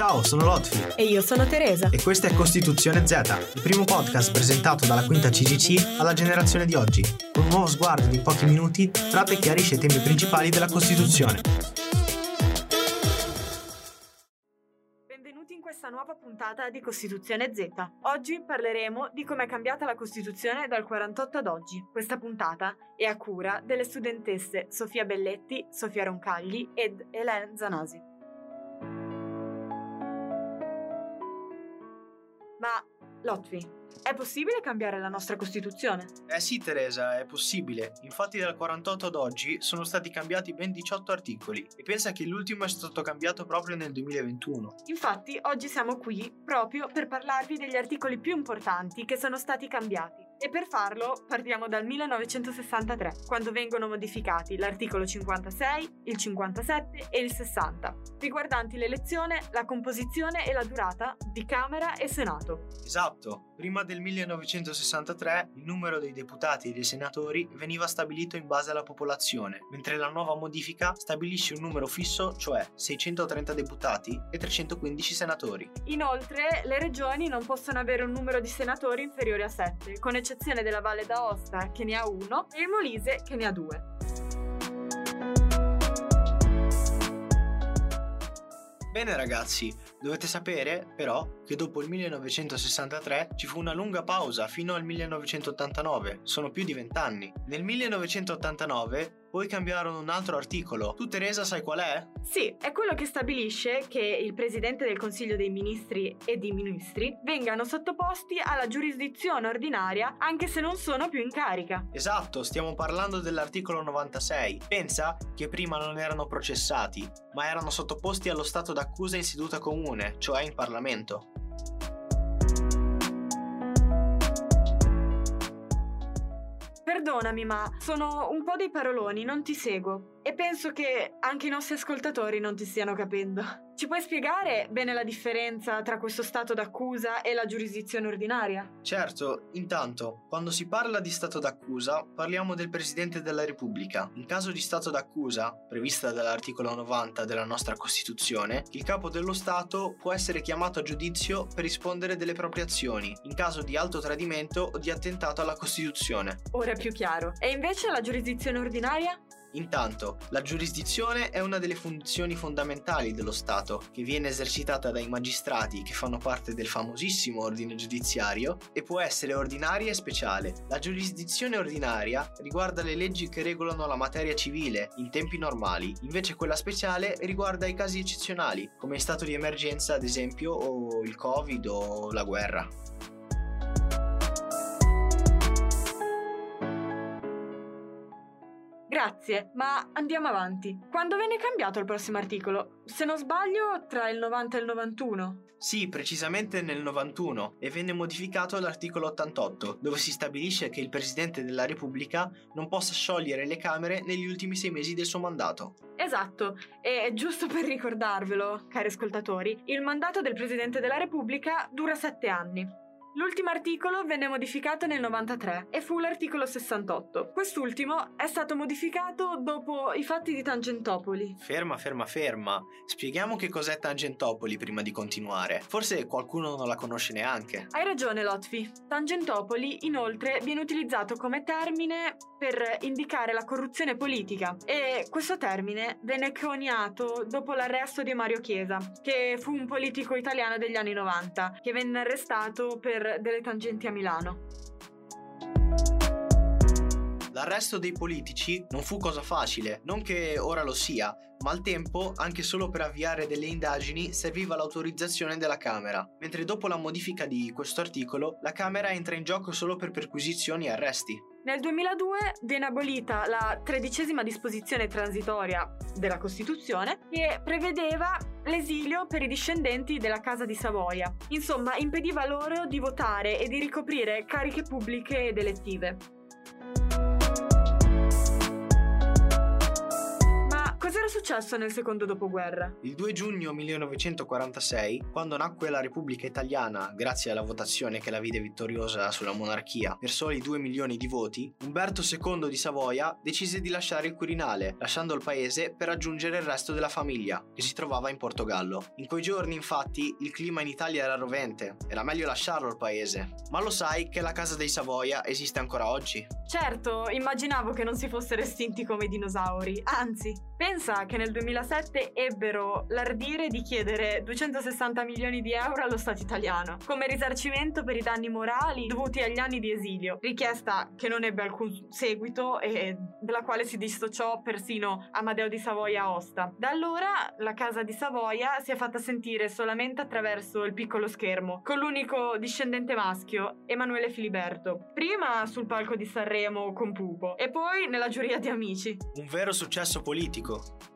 Ciao, sono Lotfi. E io sono Teresa. E questa è Costituzione Z, il primo podcast presentato dalla quinta CGC alla generazione di oggi, con un nuovo sguardo di pochi minuti tratta e chiarisce i temi principali della Costituzione. Benvenuti in questa nuova puntata di Costituzione Z. Oggi parleremo di come è cambiata la Costituzione dal 48 ad oggi. Questa puntata è a cura delle studentesse Sofia Belletti, Sofia Roncagli ed Hélène Zanasi. Ma, Lotfi, è possibile cambiare la nostra Costituzione? Eh sì, Teresa, è possibile. Infatti dal 48 ad oggi sono stati cambiati ben 18 articoli e pensa che l'ultimo è stato cambiato proprio nel 2021. Infatti, oggi siamo qui proprio per parlarvi degli articoli più importanti che sono stati cambiati. E per farlo partiamo dal 1963, quando vengono modificati l'articolo 56, il 57 e il 60, riguardanti l'elezione, la composizione e la durata di Camera e Senato. Esatto, prima del 1963 il numero dei deputati e dei senatori veniva stabilito in base alla popolazione, mentre la nuova modifica stabilisce un numero fisso, cioè 630 deputati e 315 senatori. Inoltre, le regioni non possono avere un numero di senatori inferiore a 7, con eccezione eccezione della Valle d'Aosta che ne ha uno e il Molise che ne ha due. Bene ragazzi, dovete sapere però che dopo il 1963 ci fu una lunga pausa fino al 1989, sono più di vent'anni. Nel 1989 poi cambiarono un altro articolo. Tu Teresa sai qual è? Sì, è quello che stabilisce che il Presidente del Consiglio dei Ministri e i Ministri vengano sottoposti alla giurisdizione ordinaria anche se non sono più in carica. Esatto, stiamo parlando dell'articolo 96. Pensa che prima non erano processati, ma erano sottoposti allo stato d'accusa in seduta comune, cioè in Parlamento. Perdonami, ma sono un po' dei paroloni, non ti seguo. E penso che anche i nostri ascoltatori non ti stiano capendo. Ci puoi spiegare bene la differenza tra questo stato d'accusa e la giurisdizione ordinaria? Certo, intanto, quando si parla di stato d'accusa, parliamo del Presidente della Repubblica. In caso di stato d'accusa, prevista dall'articolo 90 della nostra Costituzione, il capo dello Stato può essere chiamato a giudizio per rispondere delle proprie azioni, in caso di alto tradimento o di attentato alla Costituzione. Ora più chiaro. E invece la giurisdizione ordinaria? Intanto, la giurisdizione è una delle funzioni fondamentali dello Stato, che viene esercitata dai magistrati che fanno parte del famosissimo ordine giudiziario e può essere ordinaria e speciale. La giurisdizione ordinaria riguarda le leggi che regolano la materia civile in tempi normali, invece quella speciale riguarda i casi eccezionali, come in stato di emergenza ad esempio o il Covid o la guerra. Grazie, ma andiamo avanti. Quando venne cambiato il prossimo articolo? Se non sbaglio, tra il 90 e il 91. Sì, precisamente nel 91 e venne modificato l'articolo 88, dove si stabilisce che il Presidente della Repubblica non possa sciogliere le Camere negli ultimi sei mesi del suo mandato. Esatto, e giusto per ricordarvelo, cari ascoltatori, il mandato del Presidente della Repubblica dura sette anni. L'ultimo articolo venne modificato nel 93 e fu l'articolo 68. Quest'ultimo è stato modificato dopo i fatti di Tangentopoli. Ferma, ferma, ferma. Spieghiamo che cos'è Tangentopoli prima di continuare. Forse qualcuno non la conosce neanche. Hai ragione, Lotfi. Tangentopoli, inoltre, viene utilizzato come termine per indicare la corruzione politica e questo termine venne coniato dopo l'arresto di Mario Chiesa, che fu un politico italiano degli anni 90, che venne arrestato per delle tangenti a Milano. L'arresto dei politici non fu cosa facile, non che ora lo sia, ma al tempo, anche solo per avviare delle indagini, serviva l'autorizzazione della Camera, mentre dopo la modifica di questo articolo, la Camera entra in gioco solo per perquisizioni e arresti. Nel 2002 viene abolita la tredicesima disposizione transitoria della Costituzione che prevedeva l'esilio per i discendenti della Casa di Savoia. Insomma, impediva loro di votare e di ricoprire cariche pubbliche ed elettive. Successo nel secondo dopoguerra? Il 2 giugno 1946, quando nacque la Repubblica Italiana grazie alla votazione che la vide vittoriosa sulla monarchia per soli 2 milioni di voti, Umberto II di Savoia decise di lasciare il Quirinale, lasciando il paese per raggiungere il resto della famiglia, che si trovava in Portogallo. In quei giorni, infatti, il clima in Italia era rovente, era meglio lasciarlo il paese. Ma lo sai che la casa dei Savoia esiste ancora oggi? Certo, immaginavo che non si fossero estinti come i dinosauri, anzi, pensa che nel 2007 ebbero l'ardire di chiedere 260 milioni di euro allo Stato italiano come risarcimento per i danni morali dovuti agli anni di esilio, richiesta che non ebbe alcun seguito e della quale si dissociò persino Amadeo di Savoia-Aosta. Da allora la casa di Savoia si è fatta sentire solamente attraverso il piccolo schermo, con l'unico discendente maschio, Emanuele Filiberto, prima sul palco di Sanremo Sanremo con Pupo e poi nella giuria di Amici. Un vero successo politico.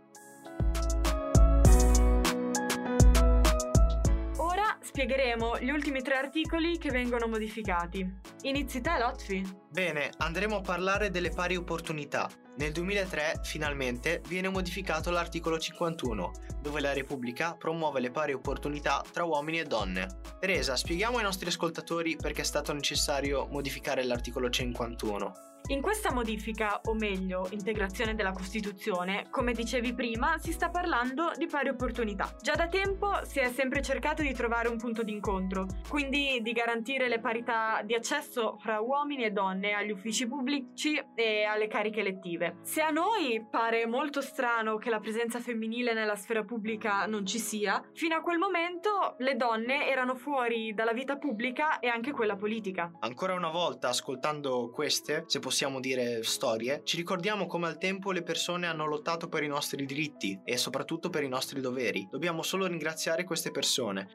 Spiegheremo gli ultimi tre articoli che vengono modificati. Inizi te, Lotfi. Bene, andremo a parlare delle pari opportunità. Nel 2003, finalmente, viene modificato l'articolo 51, dove la Repubblica promuove le pari opportunità tra uomini e donne. Teresa, spieghiamo ai nostri ascoltatori perché è stato necessario modificare l'articolo 51. In questa modifica, o meglio, integrazione della Costituzione, come dicevi prima, si sta parlando di pari opportunità. Già da tempo si è sempre cercato di trovare un punto d'incontro, quindi di garantire le parità di accesso fra uomini e donne agli uffici pubblici e alle cariche elettive. Se a noi pare molto strano che la presenza femminile nella sfera pubblica non ci sia, fino a quel momento le donne erano fuori dalla vita pubblica e anche quella politica. Ancora una volta, ascoltando queste, se possiamo possiamo dire storie, ci ricordiamo come al tempo le persone hanno lottato per i nostri diritti e soprattutto per i nostri doveri. Dobbiamo solo ringraziare queste persone.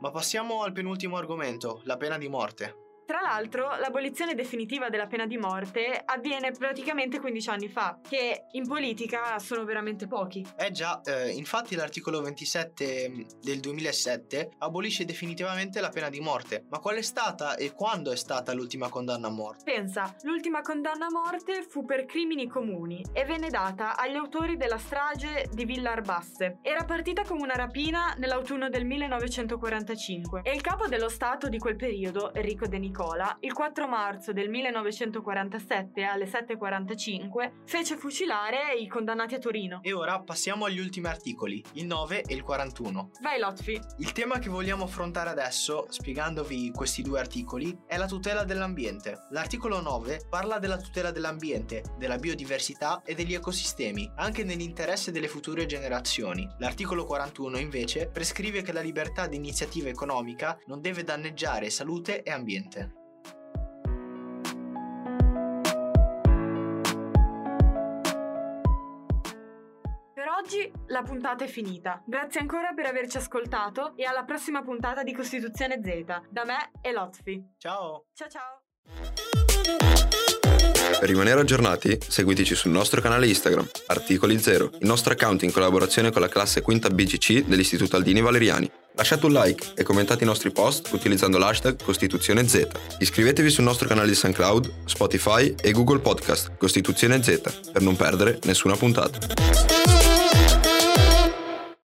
Ma passiamo al penultimo argomento, la pena di morte. Tra l'altro, l'abolizione definitiva della pena di morte avviene praticamente 15 anni fa, che in politica sono veramente pochi. Eh già, eh, infatti l'articolo 27 mm, del 2007 abolisce definitivamente la pena di morte. Ma qual è stata e quando è stata l'ultima condanna a morte? Pensa, l'ultima condanna a morte fu per crimini comuni e venne data agli autori della strage di Villa Arbasse. Era partita come una rapina nell'autunno del 1945 e il capo dello Stato di quel periodo, Enrico De Nicola, Nicola, il 4 marzo del 1947 alle 7.45 fece fucilare i condannati a Torino. E ora passiamo agli ultimi articoli, il 9 e il 41. Vai Lotfi. Il tema che vogliamo affrontare adesso, spiegandovi questi due articoli, è la tutela dell'ambiente. L'articolo 9 parla della tutela dell'ambiente, della biodiversità e degli ecosistemi, anche nell'interesse delle future generazioni. L'articolo 41 invece prescrive che la libertà di iniziativa economica non deve danneggiare salute e ambiente. Oggi la puntata è finita. Grazie ancora per averci ascoltato e alla prossima puntata di Costituzione Z. Da me e Lotfi. Ciao. Ciao ciao. Per rimanere aggiornati, seguiteci sul nostro canale Instagram, Articoli Zero, il nostro account in collaborazione con la classe quinta BGC dell'Istituto Aldini Valeriani. Lasciate un like e commentate i nostri post utilizzando l'hashtag Costituzione Z. Iscrivetevi sul nostro canale di SoundCloud, Spotify e Google Podcast Costituzione Z per non perdere nessuna puntata.